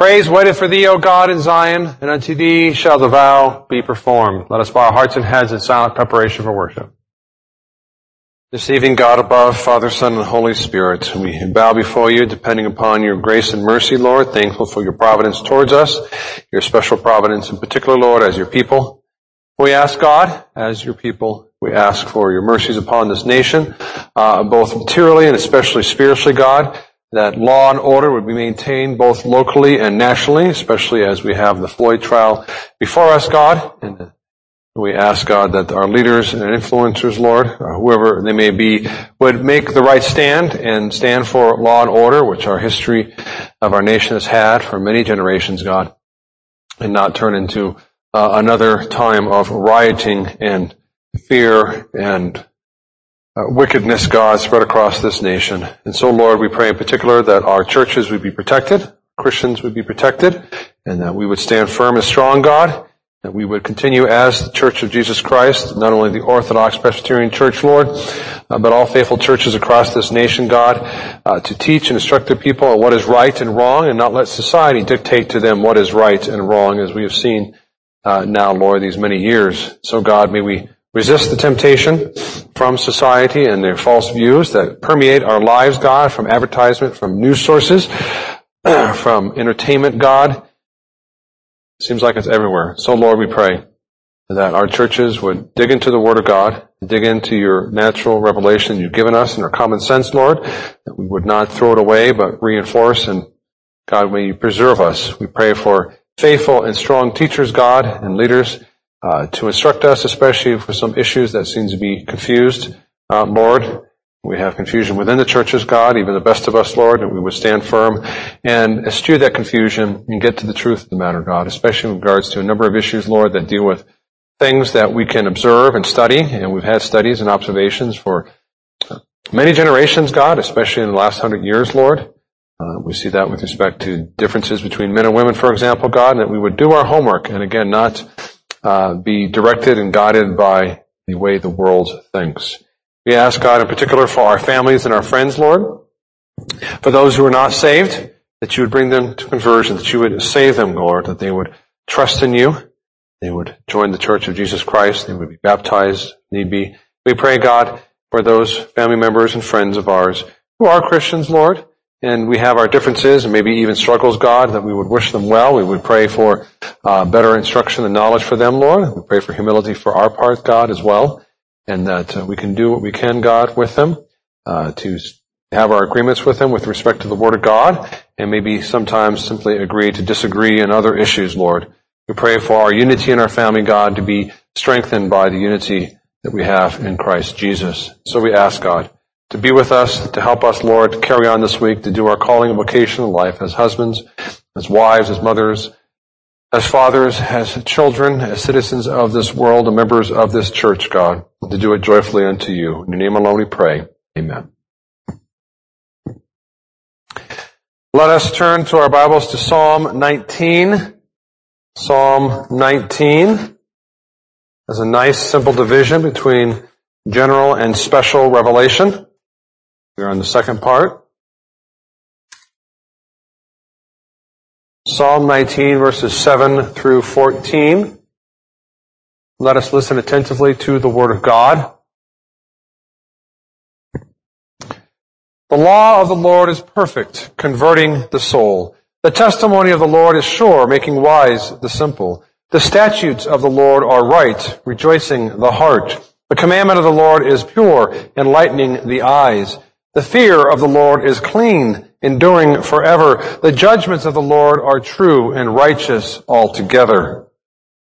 Praise waited for thee, O God, in Zion, and unto thee shall the vow be performed. Let us bow our hearts and heads in silent preparation for worship. Deceiving God above, Father, Son, and Holy Spirit, we bow before you, depending upon your grace and mercy, Lord, thankful for your providence towards us, your special providence in particular, Lord, as your people. We ask God, as your people, we ask for your mercies upon this nation, uh, both materially and especially spiritually, God, that law and order would be maintained both locally and nationally, especially as we have the Floyd trial before us, God, and we ask God that our leaders and influencers, Lord, whoever they may be, would make the right stand and stand for law and order, which our history of our nation has had for many generations, God, and not turn into uh, another time of rioting and fear and uh, wickedness, God, spread across this nation. And so, Lord, we pray in particular that our churches would be protected, Christians would be protected, and that we would stand firm and strong, God, that we would continue as the Church of Jesus Christ, not only the Orthodox Presbyterian Church, Lord, uh, but all faithful churches across this nation, God, uh, to teach and instruct the people on what is right and wrong and not let society dictate to them what is right and wrong as we have seen uh, now, Lord, these many years. So God, may we resist the temptation from society and their false views that permeate our lives, God, from advertisement, from news sources, from entertainment, God, Seems like it's everywhere. So Lord, we pray that our churches would dig into the Word of God, dig into your natural revelation you've given us and our common sense, Lord, that we would not throw it away, but reinforce and God, may you preserve us. We pray for faithful and strong teachers, God, and leaders uh, to instruct us, especially for some issues that seem to be confused. Uh, Lord, we have confusion within the churches, God, even the best of us, Lord, and we would stand firm and eschew that confusion and get to the truth of the matter, God, especially in regards to a number of issues, Lord, that deal with things that we can observe and study, and we've had studies and observations for many generations, God, especially in the last hundred years, Lord. Uh, we see that with respect to differences between men and women, for example, God, and that we would do our homework and again not uh, be directed and guided by the way the world thinks. We ask God in particular for our families and our friends, Lord, for those who are not saved, that you would bring them to conversion, that you would save them, Lord, that they would trust in you, they would join the Church of Jesus Christ, they would be baptized, need be. We pray, God, for those family members and friends of ours who are Christians, Lord, and we have our differences and maybe even struggles, God, that we would wish them well. We would pray for uh, better instruction and knowledge for them, Lord. We pray for humility for our part, God, as well and that uh, we can do what we can, God, with them, uh, to have our agreements with them with respect to the Word of God, and maybe sometimes simply agree to disagree in other issues, Lord. We pray for our unity in our family, God, to be strengthened by the unity that we have in Christ Jesus. So we ask God to be with us, to help us, Lord, to carry on this week, to do our calling and vocation in life as husbands, as wives, as mothers, as fathers, as children, as citizens of this world, and members of this church, God, to do it joyfully unto you. In your name alone we pray. Amen. Let us turn to our Bibles to Psalm 19. Psalm 19. There's a nice simple division between general and special revelation. We're on the second part. Psalm 19 verses 7 through 14. Let us listen attentively to the Word of God. The law of the Lord is perfect, converting the soul. The testimony of the Lord is sure, making wise the simple. The statutes of the Lord are right, rejoicing the heart. The commandment of the Lord is pure, enlightening the eyes. The fear of the Lord is clean, enduring forever. The judgments of the Lord are true and righteous altogether.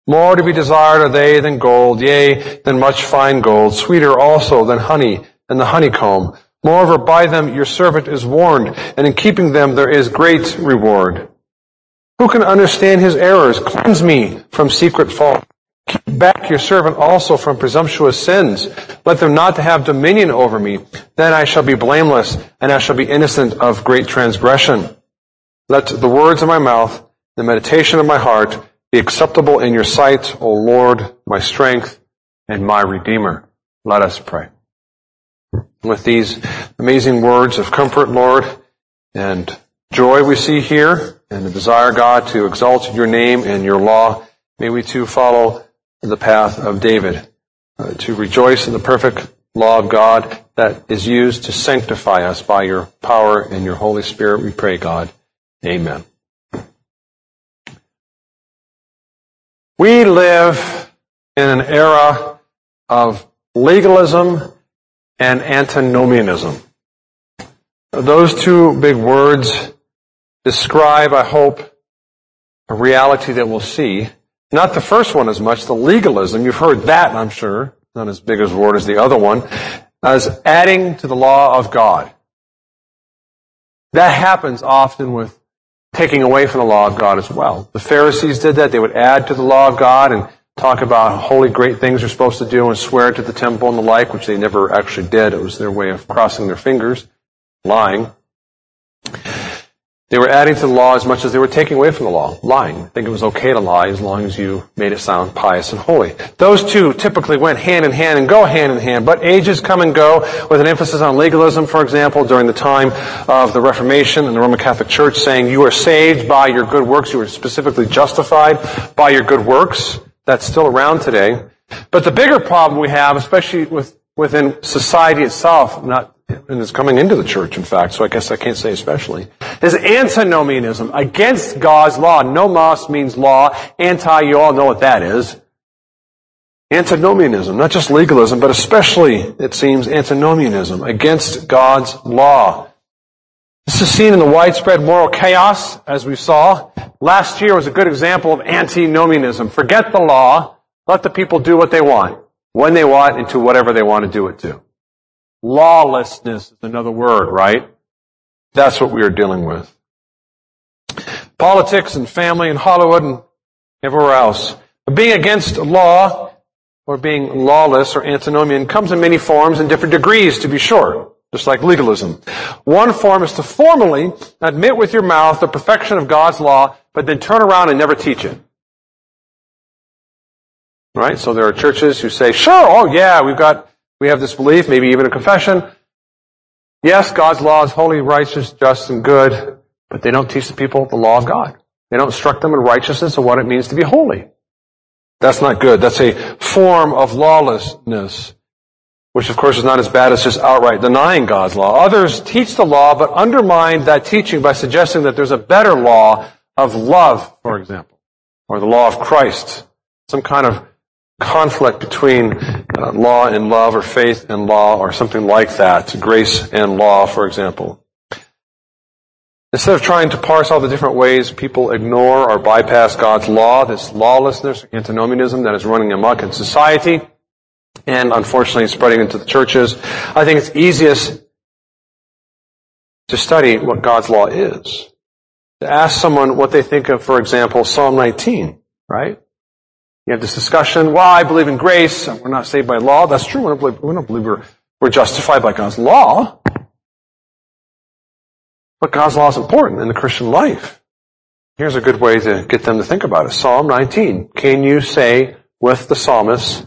More to be desired are they than gold, yea, than much fine gold, sweeter also than honey and the honeycomb. Moreover, by them your servant is warned, and in keeping them there is great reward. Who can understand his errors? Cleanse me from secret fault. Keep back your servant also from presumptuous sins. Let them not have dominion over me. Then I shall be blameless, and I shall be innocent of great transgression. Let the words of my mouth, the meditation of my heart, be acceptable in your sight, O Lord, my strength and my Redeemer. Let us pray. With these amazing words of comfort, Lord, and joy we see here, and the desire, God, to exalt your name and your law. May we too follow the path of David, uh, to rejoice in the perfect law of God that is used to sanctify us by your power and your Holy Spirit. We pray, God. Amen. We live in an era of legalism and antinomianism. Those two big words describe, I hope, a reality that we'll see. Not the first one as much, the legalism. You've heard that, I'm sure. Not as big a word as the other one. As adding to the law of God. That happens often with taking away from the law of God as well. The Pharisees did that. They would add to the law of God and talk about holy great things they're supposed to do and swear to the temple and the like, which they never actually did. It was their way of crossing their fingers, lying. They were adding to the law as much as they were taking away from the law, lying. I think it was okay to lie as long as you made it sound pious and holy. Those two typically went hand in hand and go hand in hand, but ages come and go with an emphasis on legalism, for example, during the time of the Reformation and the Roman Catholic Church saying you are saved by your good works, you are specifically justified by your good works. That's still around today. But the bigger problem we have, especially with, within society itself, not and it's coming into the church, in fact, so I guess I can't say especially, is antinomianism, against God's law. Nomos means law. Anti, you all know what that is. Antinomianism, not just legalism, but especially, it seems, antinomianism, against God's law. This is seen in the widespread moral chaos, as we saw. Last year was a good example of antinomianism. Forget the law, let the people do what they want, when they want, and to whatever they want to do it to. Lawlessness is another word, right? That's what we are dealing with. Politics and family and Hollywood and everywhere else. Being against law or being lawless or antinomian comes in many forms and different degrees, to be sure, just like legalism. One form is to formally admit with your mouth the perfection of God's law, but then turn around and never teach it. Right? So there are churches who say, sure, oh yeah, we've got we have this belief, maybe even a confession. Yes, God's law is holy, righteous, just, and good, but they don't teach the people the law of God. They don't instruct them in righteousness and what it means to be holy. That's not good. That's a form of lawlessness, which of course is not as bad as just outright denying God's law. Others teach the law, but undermine that teaching by suggesting that there's a better law of love, for example, or the law of Christ. Some kind of conflict between uh, law and love or faith and law or something like that, grace and law, for example. Instead of trying to parse all the different ways people ignore or bypass God's law, this lawlessness, antinomianism that is running amok in society, and unfortunately spreading into the churches, I think it's easiest to study what God's law is. To ask someone what they think of, for example, Psalm 19, right? You have this discussion, well, I believe in grace, we're not saved by law. That's true. We don't believe, we don't believe we're, we're justified by God's law. But God's law is important in the Christian life. Here's a good way to get them to think about it. Psalm 19. Can you say with the psalmist,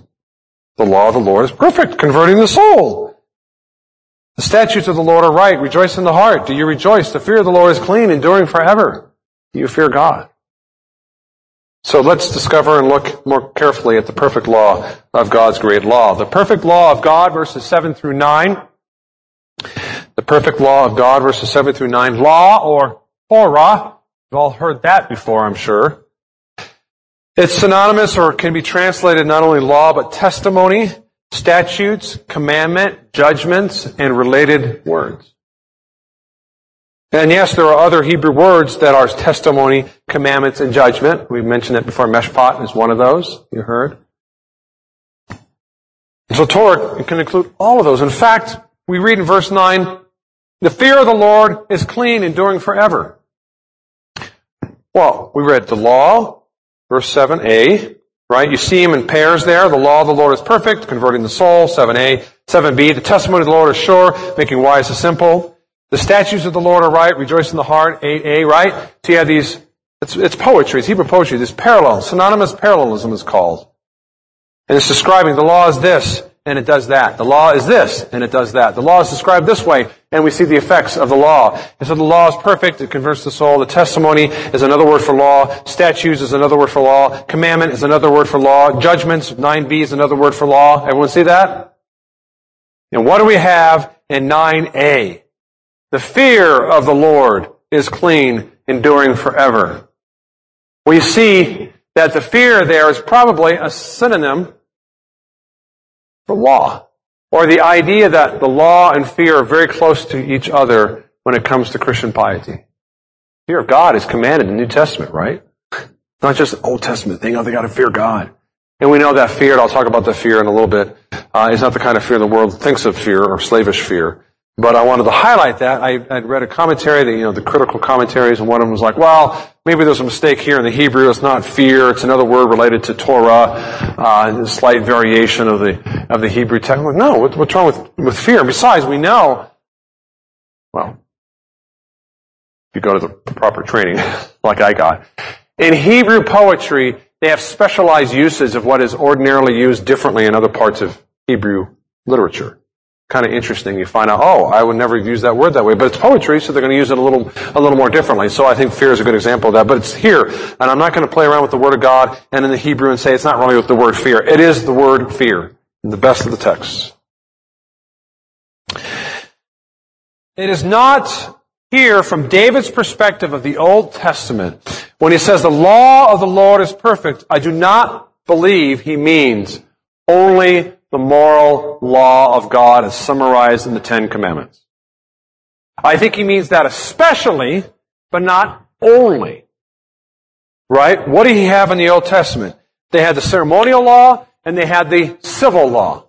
the law of the Lord is perfect, converting the soul? The statutes of the Lord are right. Rejoice in the heart. Do you rejoice? The fear of the Lord is clean, enduring forever. Do you fear God? So let's discover and look more carefully at the perfect law of God's great law. The perfect law of God, verses 7 through 9. The perfect law of God, verses 7 through 9. Law or Torah. You've all heard that before, I'm sure. It's synonymous or can be translated not only law, but testimony, statutes, commandment, judgments, and related words. And yes, there are other Hebrew words that are testimony, commandments, and judgment. We've mentioned it before. Meshpat is one of those. You heard. So Torah can include all of those. In fact, we read in verse 9, the fear of the Lord is clean, enduring forever. Well, we read the law, verse 7a, right? You see them in pairs there. The law of the Lord is perfect, converting the soul, 7a. 7b, the testimony of the Lord is sure, making wise the simple. The statutes of the Lord are right, rejoice in the heart, 8a, right? So you have these, it's, it's poetry, it's Hebrew poetry, this parallel, synonymous parallelism is called. And it's describing the law is this, and it does that. The law is this, and it does that. The law is described this way, and we see the effects of the law. And so the law is perfect, it converts the soul. The testimony is another word for law. Statutes is another word for law. Commandment is another word for law. Judgments, 9b is another word for law. Everyone see that? And what do we have in 9a? The fear of the Lord is clean, enduring forever. We see that the fear there is probably a synonym for law, or the idea that the law and fear are very close to each other when it comes to Christian piety. Fear of God is commanded in the New Testament, right? Not just Old Testament thing, oh, they gotta fear God. And we know that fear, and I'll talk about the fear in a little bit, uh, is not the kind of fear the world thinks of fear or slavish fear. But I wanted to highlight that. I, would read a commentary, that, you know, the critical commentaries, and one of them was like, well, maybe there's a mistake here in the Hebrew. It's not fear. It's another word related to Torah, uh, a slight variation of the, of the Hebrew text. Like, no, what, what's wrong with, with fear? And besides, we know, well, if you go to the proper training, like I got, in Hebrew poetry, they have specialized uses of what is ordinarily used differently in other parts of Hebrew literature. Kind of interesting. You find out, oh, I would never use that word that way, but it's poetry, so they're going to use it a little, a little more differently. So I think fear is a good example of that, but it's here. And I'm not going to play around with the word of God and in the Hebrew and say it's not really with the word fear. It is the word fear in the best of the texts. It is not here from David's perspective of the Old Testament when he says the law of the Lord is perfect, I do not believe he means only the moral law of God as summarized in the Ten Commandments. I think he means that especially, but not only. Right? What did he have in the Old Testament? They had the ceremonial law and they had the civil law.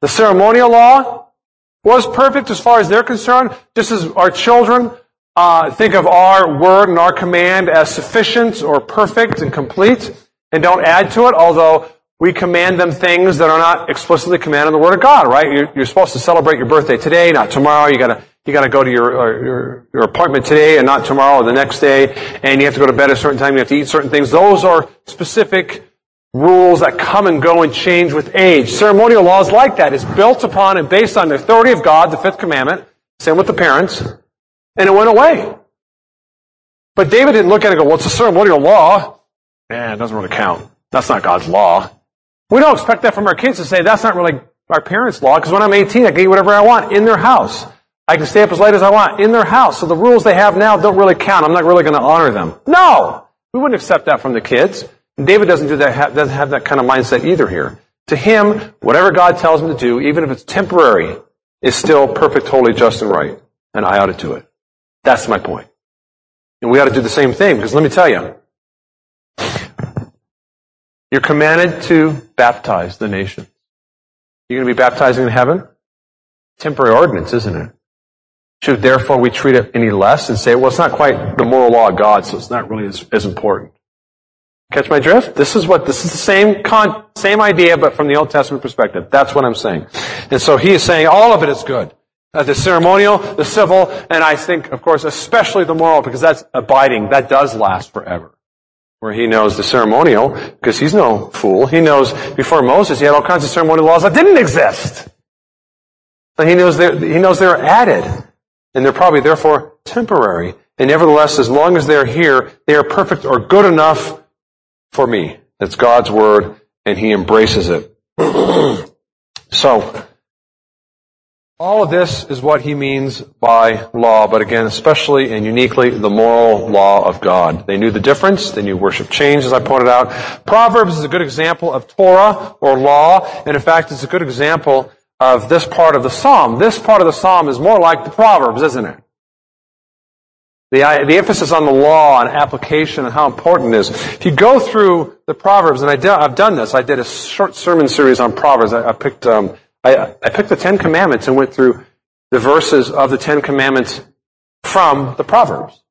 The ceremonial law was perfect as far as they're concerned, just as our children uh, think of our word and our command as sufficient or perfect and complete, and don't add to it, although we command them things that are not explicitly commanded in the Word of God, right? You're, you're supposed to celebrate your birthday today, not tomorrow. You gotta, you gotta go to your, uh, your, your appointment today and not tomorrow or the next day. And you have to go to bed at a certain time. You have to eat certain things. Those are specific rules that come and go and change with age. Ceremonial laws like that is built upon and based on the authority of God, the fifth commandment. Same with the parents. And it went away. But David didn't look at it and go, well, it's a ceremonial law. Man, it doesn't really count. That's not God's law. We don't expect that from our kids to say, that's not really our parents' law, because when I'm 18, I can eat whatever I want in their house. I can stay up as late as I want in their house. So the rules they have now don't really count. I'm not really going to honor them. No! We wouldn't accept that from the kids. David doesn't do that, doesn't have that kind of mindset either here. To him, whatever God tells him to do, even if it's temporary, is still perfect, holy, just, and right. And I ought to do it. That's my point. And we ought to do the same thing, because let me tell you, you're commanded to baptize the nation. You're going to be baptizing in heaven? Temporary ordinance, isn't it? Should therefore we treat it any less and say, well, it's not quite the moral law of God, so it's not really as, as important. Catch my drift? This is what, this is the same con, same idea, but from the Old Testament perspective. That's what I'm saying. And so he is saying all of it is good. Uh, the ceremonial, the civil, and I think, of course, especially the moral, because that's abiding. That does last forever. Where he knows the ceremonial, because he's no fool. He knows before Moses, he had all kinds of ceremonial laws that didn't exist. And he knows they're, he knows they're added. And they're probably therefore temporary. And nevertheless, as long as they're here, they are perfect or good enough for me. That's God's word, and he embraces it. so, all of this is what he means by law, but again, especially and uniquely, the moral law of God. They knew the difference. They knew worship changed, as I pointed out. Proverbs is a good example of Torah or law, and in fact, it's a good example of this part of the Psalm. This part of the Psalm is more like the Proverbs, isn't it? The, the emphasis on the law and application and how important it is. If you go through the Proverbs, and I have done this, I did a short sermon series on Proverbs. I, I picked um, I, I picked the Ten Commandments and went through the verses of the Ten Commandments from the Proverbs.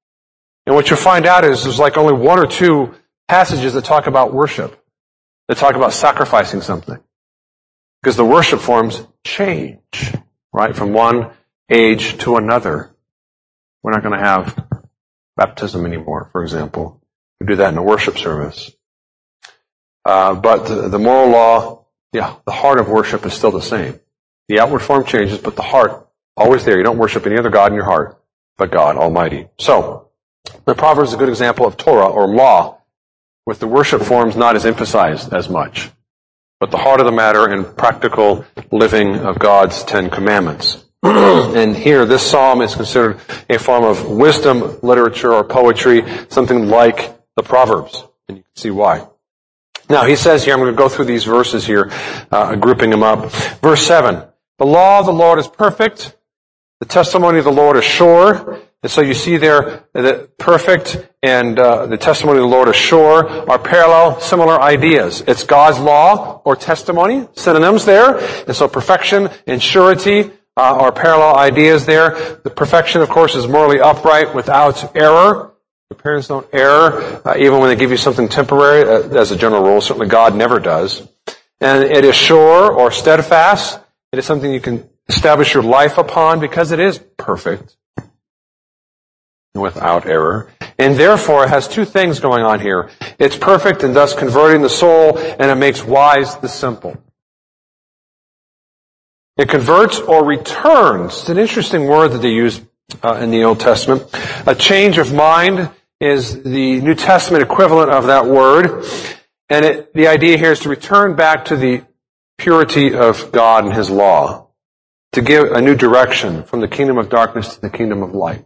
And what you'll find out is there's like only one or two passages that talk about worship, that talk about sacrificing something. Because the worship forms change, right, from one age to another. We're not going to have baptism anymore, for example. We do that in a worship service. Uh, but the, the moral law yeah, the heart of worship is still the same. The outward form changes, but the heart always there. You don't worship any other God in your heart but God Almighty. So, the Proverbs is a good example of Torah or law, with the worship forms not as emphasized as much, but the heart of the matter and practical living of God's Ten Commandments. and here, this psalm is considered a form of wisdom literature or poetry, something like the Proverbs. And you can see why. Now, he says here, I'm going to go through these verses here, uh, grouping them up. Verse 7. The law of the Lord is perfect. The testimony of the Lord is sure. And so you see there that perfect and uh, the testimony of the Lord is sure are parallel, similar ideas. It's God's law or testimony, synonyms there. And so perfection and surety uh, are parallel ideas there. The perfection, of course, is morally upright without error. Parents don't err, uh, even when they give you something temporary, uh, as a general rule. Certainly God never does. And it is sure or steadfast. It is something you can establish your life upon because it is perfect without error. And therefore it has two things going on here. It's perfect and thus converting the soul and it makes wise the simple. It converts or returns. It's an interesting word that they use uh, in the Old Testament. A change of mind is the New Testament equivalent of that word. And it, the idea here is to return back to the purity of God and His law. To give a new direction from the kingdom of darkness to the kingdom of light.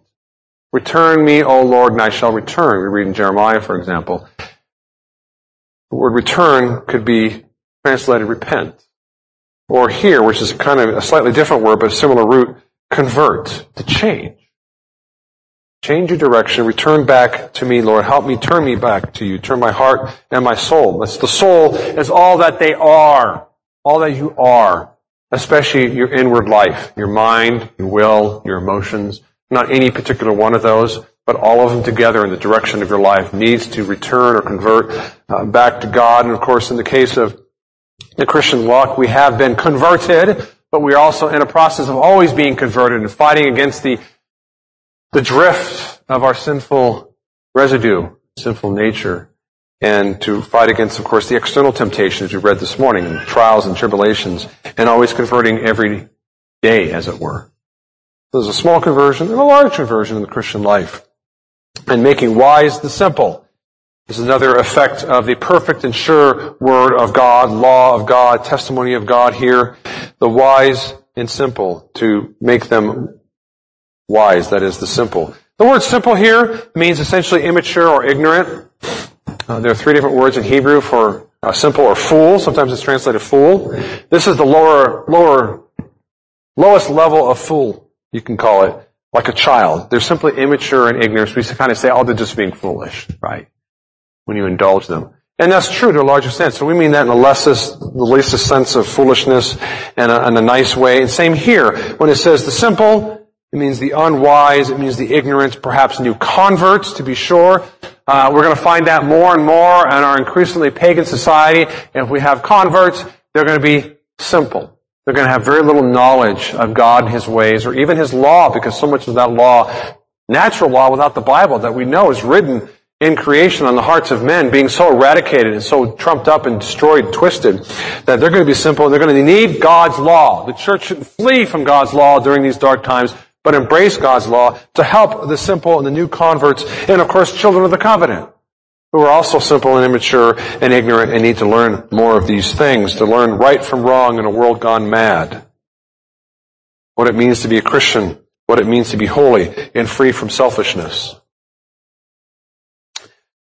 Return me, O Lord, and I shall return. We read in Jeremiah, for example. The word return could be translated repent. Or here, which is kind of a slightly different word, but a similar root, convert, to change. Change your direction, return back to me, Lord. Help me turn me back to you. Turn my heart and my soul. That's the soul is all that they are. All that you are. Especially your inward life. Your mind, your will, your emotions. Not any particular one of those, but all of them together in the direction of your life needs to return or convert uh, back to God. And of course, in the case of the Christian walk, we have been converted, but we are also in a process of always being converted and fighting against the, the drift of our sinful residue, sinful nature, and to fight against, of course, the external temptations we read this morning, trials and tribulations, and always converting every day, as it were. There's a small conversion and a large conversion in the Christian life. And making wise the simple is another effect of the perfect and sure word of God, law of God, testimony of God here. The wise and simple to make them wise, that is the simple. The word simple here means essentially immature or ignorant. Uh, there are three different words in Hebrew for uh, simple or fool. Sometimes it's translated fool. This is the lower, lower, lowest level of fool you can call it, like a child. They're simply immature and ignorant. We kind of say, oh, they're just being foolish, right? When you indulge them. And that's true to a larger sense. So we mean that in the leastest, the leastest sense of foolishness and a, in a nice way. And same here. When it says the simple, it means the unwise, it means the ignorant, perhaps new converts, to be sure. Uh, we're going to find that more and more in our increasingly pagan society. And If we have converts, they're going to be simple. They're going to have very little knowledge of God and His ways, or even His law, because so much of that law, natural law without the Bible that we know is written in creation on the hearts of men, being so eradicated and so trumped up and destroyed, twisted, that they're going to be simple and they're going to need God's law. The church shouldn't flee from God's law during these dark times, but embrace God's law to help the simple and the new converts, and of course, children of the covenant who are also simple and immature and ignorant and need to learn more of these things, to learn right from wrong in a world gone mad. What it means to be a Christian, what it means to be holy and free from selfishness.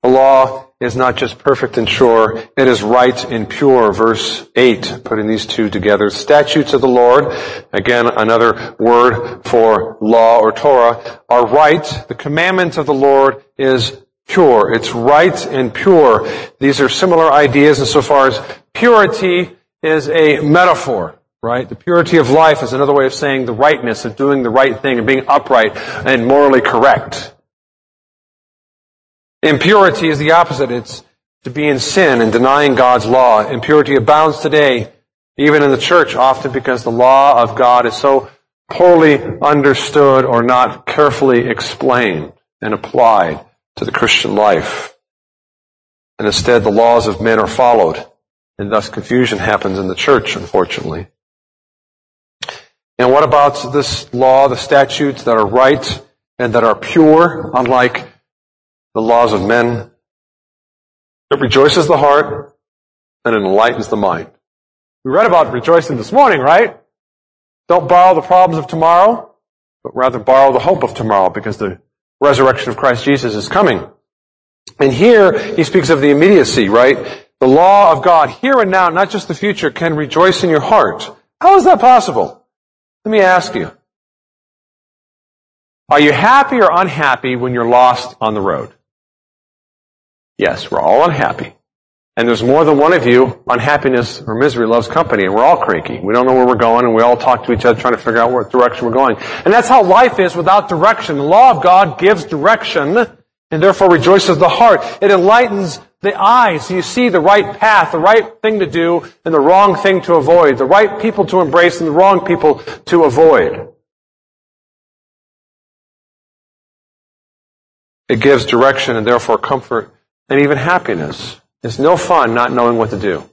The law is not just perfect and sure, it is right and pure. Verse 8, putting these two together. Statutes of the Lord, again, another word for law or Torah, are right. The commandment of the Lord is pure. It's right and pure. These are similar ideas insofar as purity is a metaphor, right? The purity of life is another way of saying the rightness of doing the right thing and being upright and morally correct. Impurity is the opposite. It's to be in sin and denying God's law. Impurity abounds today, even in the church, often because the law of God is so poorly understood or not carefully explained and applied to the Christian life. And instead, the laws of men are followed And thus confusion happens in the church, unfortunately. And what about this law, the statutes that are right and that are pure, unlike the laws of men? It rejoices the heart and enlightens the mind. We read about rejoicing this morning, right? Don't borrow the problems of tomorrow, but rather borrow the hope of tomorrow because the resurrection of Christ Jesus is coming. And here he speaks of the immediacy, right? The law of God here and now, not just the future, can rejoice in your heart. How is that possible? Let me ask you. Are you happy or unhappy when you're lost on the road? Yes, we're all unhappy. And there's more than one of you. Unhappiness or misery loves company, and we're all cranky. We don't know where we're going, and we all talk to each other trying to figure out what direction we're going. And that's how life is without direction. The law of God gives direction, and therefore rejoices the heart. It enlightens the eyes you see the right path, the right thing to do, and the wrong thing to avoid, the right people to embrace and the wrong people to avoid. It gives direction and therefore comfort and even happiness. It's no fun not knowing what to do.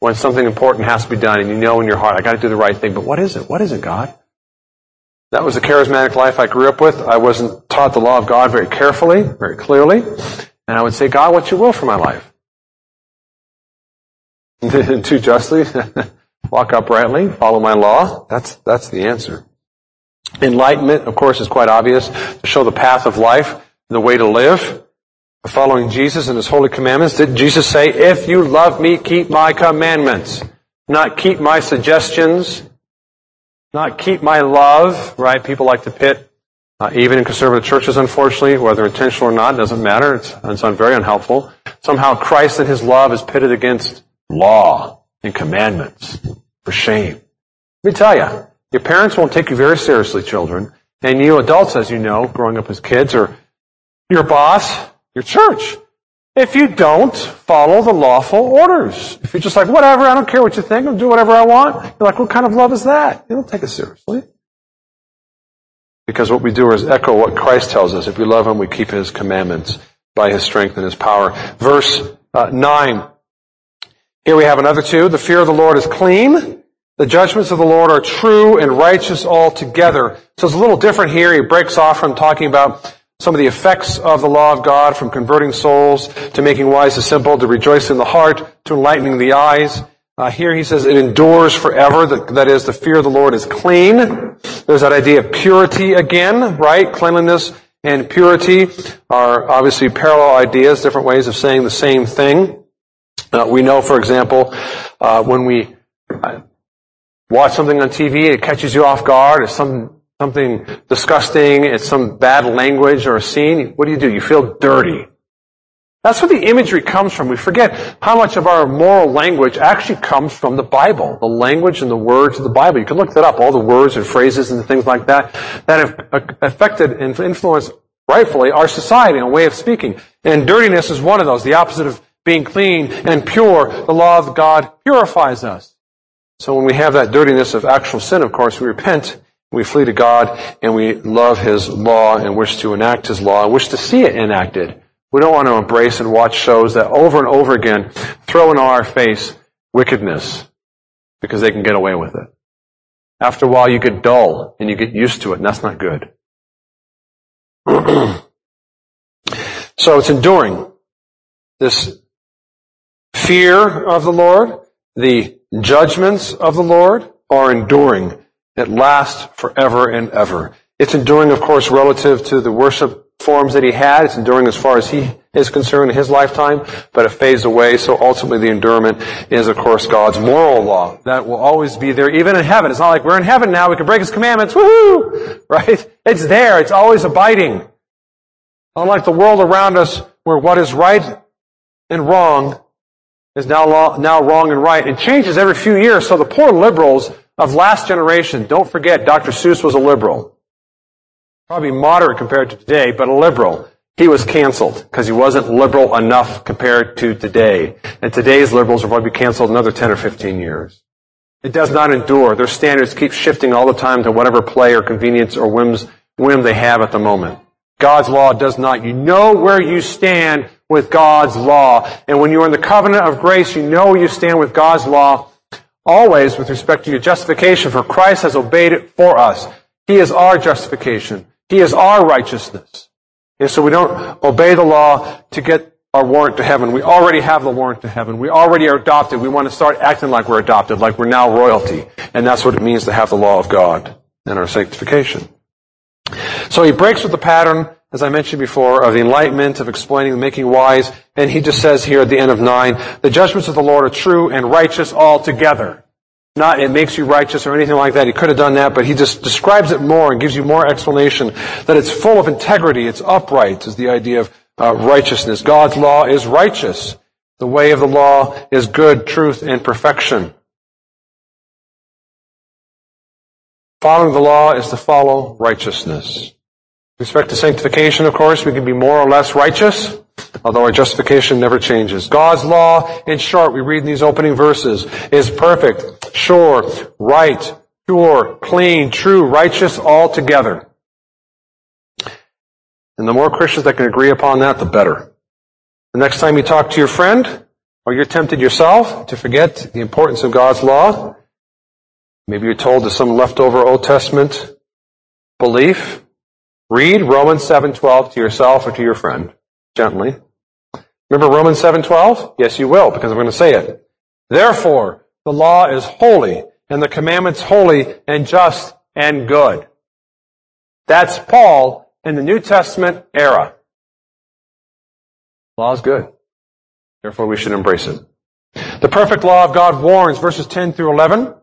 When something important has to be done and you know in your heart, I gotta do the right thing, but what is it? What is it, God? That was the charismatic life I grew up with. I wasn't taught the law of God very carefully, very clearly. And I would say, God, what's your will for my life? Too justly, walk uprightly, follow my law. That's, that's the answer. Enlightenment, of course, is quite obvious to show the path of life, the way to live. Following Jesus and His holy commandments. Did Jesus say, if you love me, keep my commandments? Not keep my suggestions, not keep my love, right? People like to pit uh, even in conservative churches, unfortunately, whether intentional or not, doesn't matter. It's, it's very unhelpful. Somehow Christ and His love is pitted against law and commandments. For shame. Let me tell you, your parents won't take you very seriously, children. And you adults, as you know, growing up as kids, or your boss, your church, if you don't follow the lawful orders. If you're just like, whatever, I don't care what you think, I'll do whatever I want. You're like, what kind of love is that? You don't take it seriously. Because what we do is echo what Christ tells us. If we love Him, we keep His commandments by His strength and His power. Verse uh, 9. Here we have another two. The fear of the Lord is clean. The judgments of the Lord are true and righteous altogether. So it's a little different here. He breaks off from talking about some of the effects of the law of God, from converting souls to making wise the simple, to rejoice in the heart, to enlightening the eyes. Uh, here he says it endures forever. That, that is, the fear of the Lord is clean. There's that idea of purity again, right? Cleanliness and purity are obviously parallel ideas, different ways of saying the same thing. Uh, we know, for example, uh, when we uh, watch something on TV, it catches you off guard. It's some something disgusting. It's some bad language or a scene. What do you do? You feel dirty. That's where the imagery comes from. We forget how much of our moral language actually comes from the Bible, the language and the words of the Bible. You can look that up, all the words and phrases and things like that that have uh, affected and influenced rightfully our society and way of speaking. And dirtiness is one of those, the opposite of being clean and pure. The law of God purifies us. So when we have that dirtiness of actual sin, of course, we repent, we flee to God, and we love His law and wish to enact His law and wish to see it enacted. We don't want to embrace and watch shows that over and over again throw in our face wickedness because they can get away with it. After a while, you get dull and you get used to it, and that's not good. so it's enduring. This fear of the Lord, the judgments of the Lord are enduring. It lasts forever and ever. It's enduring, of course, relative to the worship forms that he had. It's enduring as far as he is concerned in his lifetime, but it fades away. So ultimately the endurement is, of course, God's moral law. That will always be there, even in heaven. It's not like we're in heaven now, we can break his commandments, woohoo! Right? It's there, it's always abiding. Unlike the world around us, where what is right and wrong is now, law, now wrong and right. It changes every few years, so the poor liberals of last generation, don't forget, Dr. Seuss was a liberal probably moderate compared to today, but a liberal. He was canceled because he wasn't liberal enough compared to today. And today's liberals will probably be canceled another 10 or 15 years. It does not endure. Their standards keep shifting all the time to whatever play or convenience or whims, whim they have at the moment. God's law does not. You know where you stand with God's law. And when you're in the covenant of grace, you know where you stand with God's law always with respect to your justification, for Christ has obeyed it for us. He is our justification. He is our righteousness. And so we don't obey the law to get our warrant to heaven. We already have the warrant to heaven. We already are adopted. We want to start acting like we're adopted, like we're now royalty. And that's what it means to have the law of God and our sanctification. So he breaks with the pattern, as I mentioned before, of the enlightenment, of explaining, making wise, and he just says here at the end of nine, the judgments of the Lord are true and righteous altogether. Not it makes you righteous or anything like that. He could have done that, but he just describes it more and gives you more explanation that it's full of integrity, it's upright, is the idea of uh, righteousness. God's law is righteous. The way of the law is good, truth, and perfection. Following the law is to follow righteousness. With respect to sanctification, of course, we can be more or less righteous, although our justification never changes. God's law, in short, we read in these opening verses, is perfect, sure, right, pure, clean, true, righteous altogether. And the more Christians that can agree upon that, the better. The next time you talk to your friend, or you're tempted yourself to forget the importance of God's law, Maybe you're told to some leftover Old Testament belief. Read Romans 7:12 to yourself or to your friend gently. Remember Romans 7:12? Yes, you will because I'm going to say it. Therefore, the law is holy and the commandments holy and just and good. That's Paul in the New Testament era. Law is good. Therefore, we should embrace it. The perfect law of God warns, verses 10 through 11.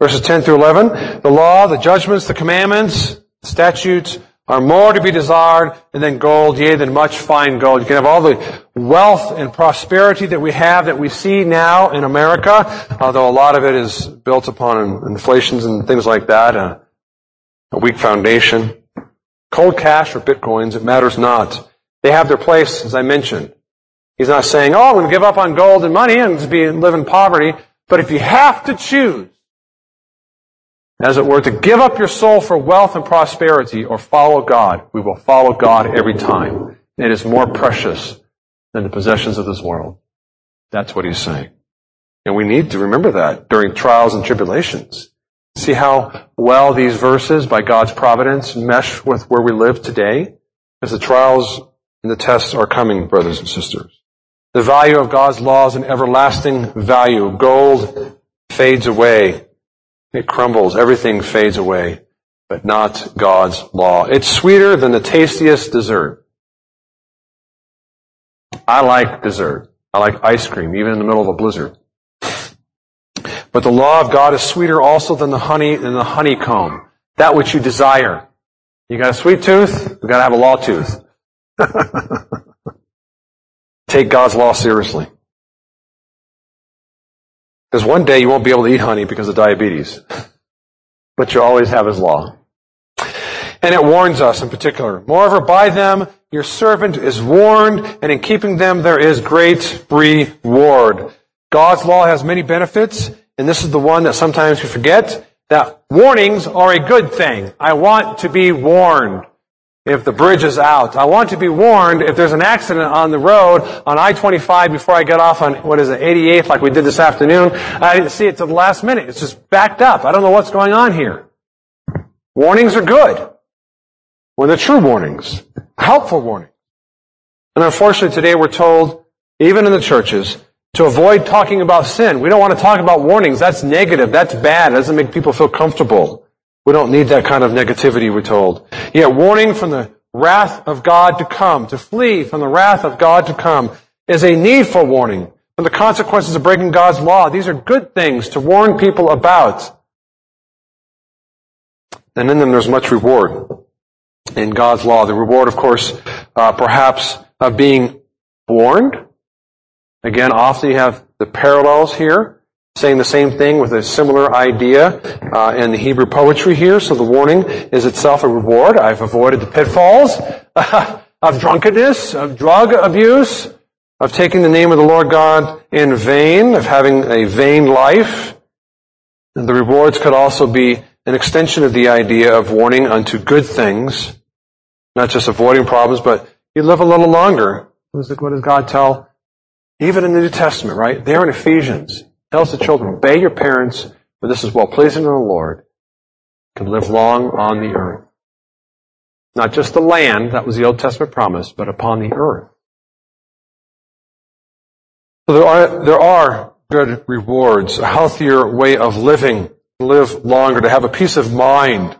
Verses 10 through 11, the law, the judgments, the commandments, statutes are more to be desired than gold, yea, than much fine gold. You can have all the wealth and prosperity that we have, that we see now in America, although a lot of it is built upon inflations and things like that, a, a weak foundation. Cold cash or bitcoins, it matters not. They have their place, as I mentioned. He's not saying, oh, I'm going to give up on gold and money and be, live in poverty. But if you have to choose, as it were, to give up your soul for wealth and prosperity or follow God. We will follow God every time. It is more precious than the possessions of this world. That's what he's saying. And we need to remember that during trials and tribulations. See how well these verses by God's providence mesh with where we live today? As the trials and the tests are coming, brothers and sisters. The value of God's law is an everlasting value. Gold fades away. It crumbles. Everything fades away, but not God's law. It's sweeter than the tastiest dessert. I like dessert. I like ice cream, even in the middle of a blizzard. But the law of God is sweeter also than the honey than the honeycomb, that which you desire. You got a sweet tooth, you got to have a law tooth. Take God's law seriously. Because one day you won't be able to eat honey because of diabetes. But you always have his law. And it warns us in particular. Moreover, by them your servant is warned, and in keeping them there is great reward. God's law has many benefits, and this is the one that sometimes we forget, that warnings are a good thing. I want to be warned if the bridge is out. I want to be warned if there's an accident on the road on I-25 before I get off on, what is it, 88th like we did this afternoon. I didn't see it till the last minute. It's just backed up. I don't know what's going on here. Warnings are good. When they're true warnings. Helpful warnings. And unfortunately today we're told, even in the churches, to avoid talking about sin. We don't want to talk about warnings. That's negative. That's bad. It doesn't make people feel comfortable. We don't need that kind of negativity, we're told. Yet warning from the wrath of God to come, to flee from the wrath of God to come, is a needful warning from the consequences of breaking God's law. These are good things to warn people about. And in them there's much reward in God's law. The reward, of course, uh, perhaps of being warned. Again, often you have the parallels here saying the same thing with a similar idea uh, in the Hebrew poetry here. So the warning is itself a reward. I've avoided the pitfalls of drunkenness, of drug abuse, of taking the name of the Lord God in vain, of having a vain life. And the rewards could also be an extension of the idea of warning unto good things, not just avoiding problems, but you live a little longer. What does, God tell? Even in the New Testament, right? There in Ephesians, tells the children, obey your parents, for this is well pleasing to the Lord, can live long on the earth. Not just the land, that was the Old Testament promise, but upon the earth. So there are, there are good rewards, a healthier way of living, live longer, to have a peace of mind.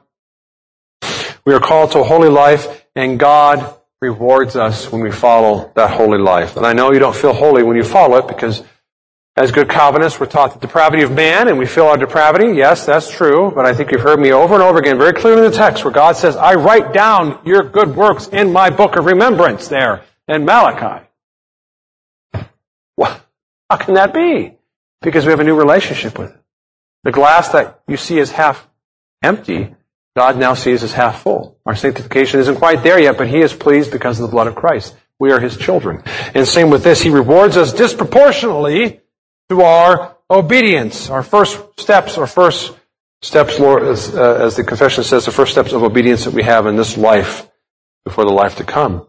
We are called to a holy life, and God rewards us when we follow that holy life. And I know you don't feel holy when you follow it because as good Calvinists, we're taught the depravity of man and we feel our depravity. Yes, that's true. But I think you've heard me over and over again very clearly in the text where God says, I write down your good works in my book of remembrance there in Malachi. Well, how can that be? Because we have a new relationship with it. The glass that you see is half empty God now sees as half full. Our sanctification isn't quite there yet, but He is pleased because of the blood of Christ. We are His children. And same with this, He rewards us disproportionately to our obedience. Our first steps, our first steps, Lord, as, uh, as the confession says, the first steps of obedience that we have in this life before the life to come.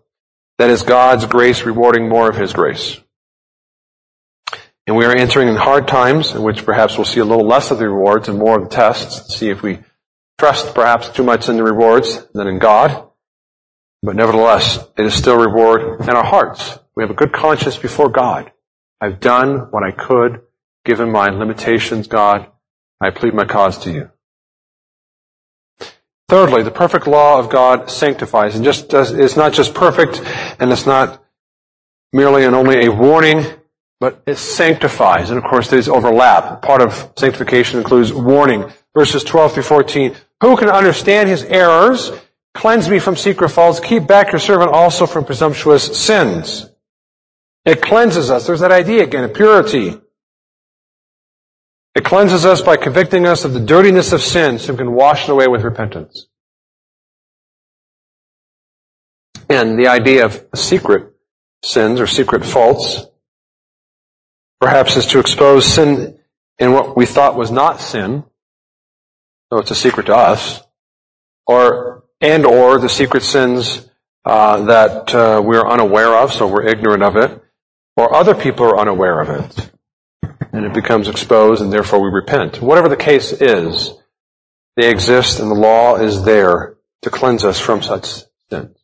That is God's grace rewarding more of His grace. And we are entering in hard times in which perhaps we'll see a little less of the rewards and more of the tests, see if we trust perhaps too much in the rewards than in God. But nevertheless, it is still reward in our hearts. We have a good conscience before God. I've done what I could given my limitations, God. I plead my cause to you. Thirdly, the perfect law of God sanctifies and just does, it's not just perfect and it's not merely and only a warning, but it sanctifies. And of course, there's overlap. Part of sanctification includes warning. Verses 12 through 14. Who can understand his errors? Cleanse me from secret faults. Keep back your servant also from presumptuous sins. It cleanses us. There's that idea again of purity. It cleanses us by convicting us of the dirtiness of sin so we can wash it away with repentance. And the idea of secret sins or secret faults perhaps is to expose sin in what we thought was not sin so it's a secret to us, or and or the secret sins uh, that uh, we're unaware of, so we're ignorant of it, or other people are unaware of it, and it becomes exposed, and therefore we repent. Whatever the case is, they exist, and the law is there to cleanse us from such sins.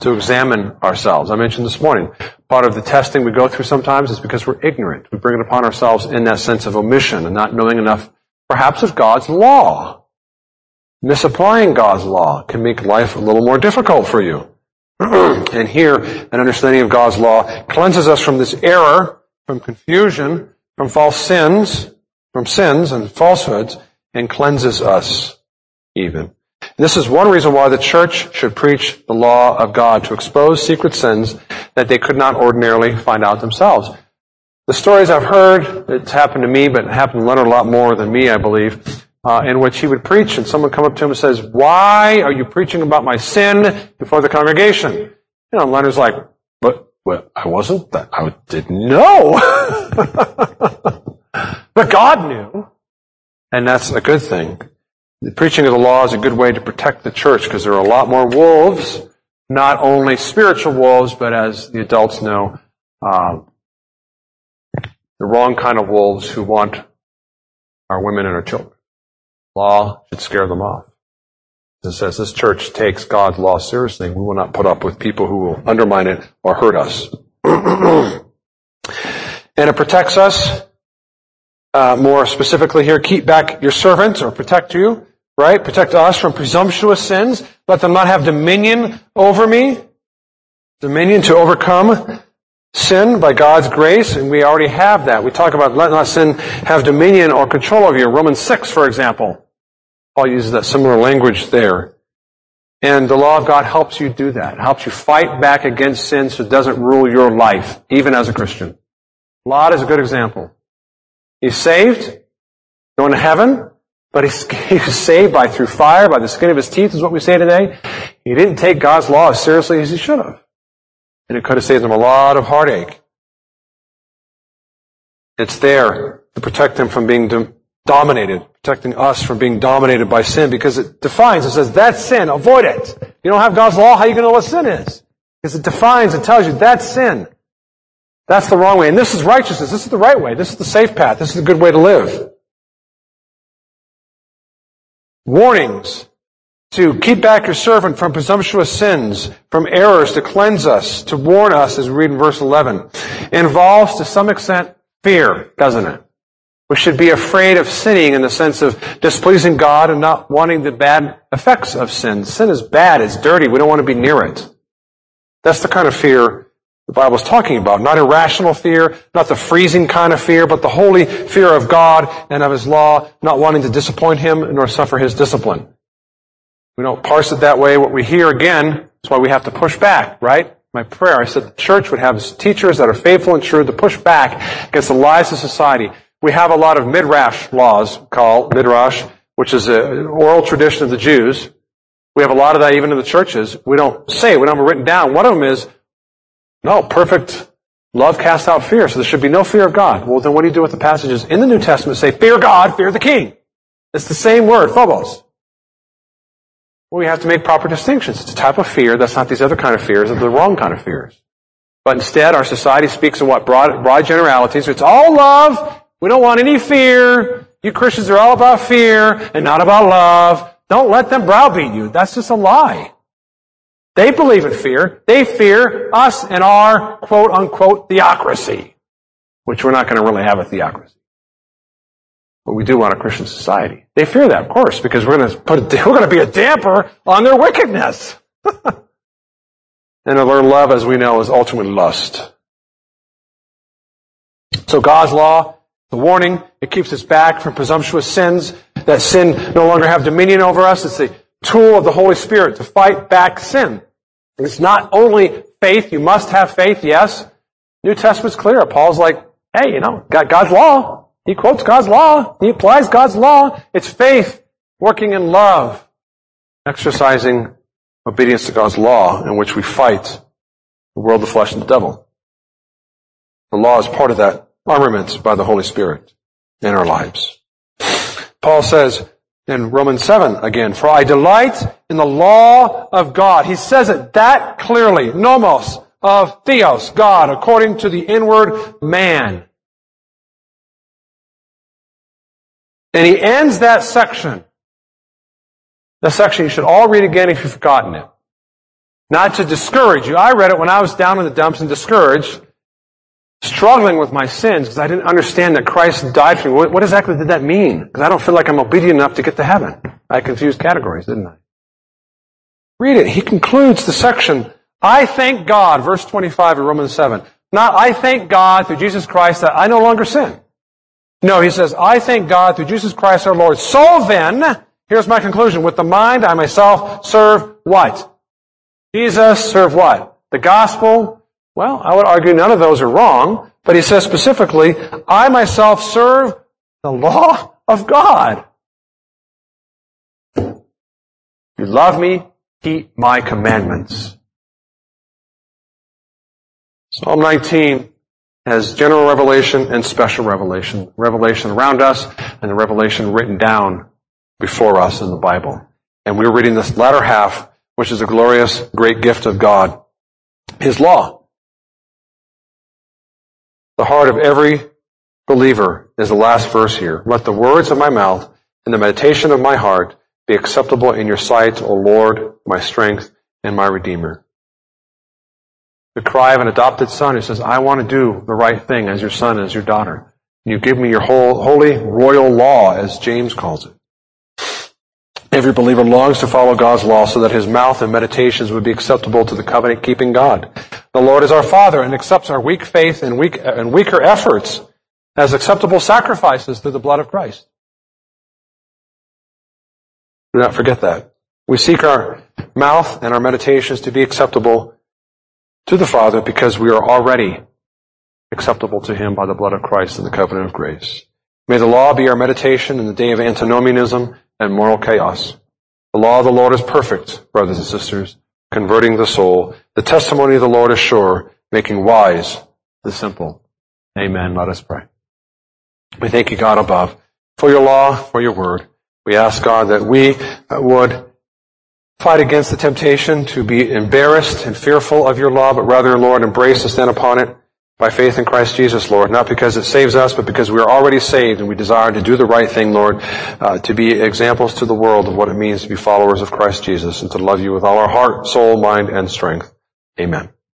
To examine ourselves. I mentioned this morning, part of the testing we go through sometimes is because we're ignorant. We bring it upon ourselves in that sense of omission and not knowing enough perhaps of God's law. Misapplying God's law can make life a little more difficult for you. and here, an understanding of God's law cleanses us from this error, from confusion, from false sins, from sins and falsehoods, and cleanses us even. This is one reason why the church should preach the law of God to expose secret sins that they could not ordinarily find out themselves. The stories I've heard, it's happened to me, but it happened to Leonard a lot more than me, I believe, uh, in which he would preach and someone come up to him and says, why are you preaching about my sin before the congregation? You know, Leonard's like, but, but I wasn't that, I didn't know. but God knew. And that's a good thing. The preaching of the law is a good way to protect the church because there are a lot more wolves, not only spiritual wolves, but as the adults know, uh, the wrong kind of wolves who want our women and our children. Law should scare them off. It says this church takes God's law seriously. We will not put up with people who will undermine it or hurt us. and it protects us. Uh, more specifically here, keep back your servants or protect you, right? Protect us from presumptuous sins. Let them not have dominion over me. Dominion to overcome sin by God's grace, and we already have that. We talk about let not sin have dominion or control over you. Romans 6, for example. Paul uses that similar language there. And the law of God helps you do that. It helps you fight back against sin so it doesn't rule your life, even as a Christian. Lot is a good example. He's saved, going to heaven, but he's, he's saved by through fire, by the skin of his teeth, is what we say today. He didn't take God's law as seriously as he should have. And it could have saved them a lot of heartache. It's there to protect them from being dominated, protecting us from being dominated by sin because it defines, it says, that's sin, avoid it. You don't have God's law, how are you going to know what sin is? Because it defines and tells you that's sin. That's the wrong way. And this is righteousness. This is the right way. This is the safe path. This is a good way to live. Warnings to keep back your servant from presumptuous sins, from errors, to cleanse us, to warn us, as we read in verse 11, involves to some extent fear, doesn't it? We should be afraid of sinning in the sense of displeasing God and not wanting the bad effects of sin. Sin is bad, it's dirty, we don't want to be near it. That's the kind of fear the Bible is talking about. Not irrational fear, not the freezing kind of fear, but the holy fear of God and of His law, not wanting to disappoint Him nor suffer His discipline. We don't parse it that way. What we hear again, is why we have to push back, right? My prayer, I said the church would have teachers that are faithful and true to push back against the lies of society. We have a lot of midrash laws called midrash, which is an oral tradition of the Jews. We have a lot of that even in the churches. We don't say it. We don't have it written down. One of them is, no, perfect love casts out fear. So there should be no fear of God. Well, then what do you do with the passages in the New Testament say, fear God, fear the king? It's the same word, phobos. Well, we have to make proper distinctions. It's a type of fear that's not these other kind of fears, it's the wrong kind of fears. But instead, our society speaks in what? Broad, broad generalities. It's all love. We don't want any fear. You Christians are all about fear and not about love. Don't let them browbeat you. That's just a lie. They believe in fear. They fear us and our quote unquote theocracy, which we're not going to really have a theocracy. But we do want a Christian society. They fear that, of course, because we're going to put, we're going to be a damper on their wickedness. and their love, as we know, is ultimately lust. So God's law, the warning, it keeps us back from presumptuous sins, that sin no longer have dominion over us. It's the tool of the Holy Spirit to fight back sin. It's not only faith, you must have faith, yes. New Testament's clear. Paul's like, hey, you know, got God's law. He quotes God's law. He applies God's law. It's faith working in love, exercising obedience to God's law in which we fight the world, the flesh, and the devil. The law is part of that armament by the Holy Spirit in our lives. Paul says in Romans 7 again, for I delight in the law of God. He says it that clearly, nomos, of theos, God, according to the inward man. And he ends that section. The section you should all read again if you've forgotten it. Not to discourage you. I read it when I was down in the dumps and discouraged, struggling with my sins because I didn't understand that Christ died for me. What, what exactly did that mean? Because I don't feel like I'm obedient enough to get to heaven. I confused categories, didn't I? Read it. He concludes the section. I thank God, verse 25 of Romans 7. Not I thank God through Jesus Christ that I no longer sin. No, he says, I thank God through Jesus Christ our Lord. So then, here's my conclusion. With the mind, I myself serve what? Jesus serve what? The gospel? Well, I would argue none of those are wrong, but he says specifically, I myself serve the law of God. You love me, keep my commandments. Psalm 19 has general revelation and special revelation. Revelation around us and the revelation written down before us in the Bible. And we're reading this latter half, which is a glorious, great gift of God. His law. The heart of every believer is the last verse here. Let the words of my mouth and the meditation of my heart be acceptable in your sight, O Lord, my strength and my Redeemer the cry of an adopted son who says, I want to do the right thing as your son, as your daughter. You give me your whole, holy royal law, as James calls it. Every believer longs to follow God's law so that his mouth and meditations would be acceptable to the covenant keeping God. The Lord is our Father and accepts our weak faith and, weak, and weaker efforts as acceptable sacrifices through the blood of Christ. Do not forget that. We seek our mouth and our meditations to be acceptable to the Father because we are already acceptable to Him by the blood of Christ and the covenant of grace. May the law be our meditation in the day of antinomianism and moral chaos. The law of the Lord is perfect, brothers and sisters, converting the soul. The testimony of the Lord is sure, making wise the simple. Amen. Let us pray. We thank you, God above, for your law, for your word. We ask, God, that we would fight against the temptation to be embarrassed and fearful of your law, but rather, Lord, embrace and stand upon it by faith in Christ Jesus, Lord. Not because it saves us, but because we are already saved and we desire to do the right thing, Lord, uh, to be examples to the world of what it means to be followers of Christ Jesus and to love you with all our heart, soul, mind, and strength. Amen.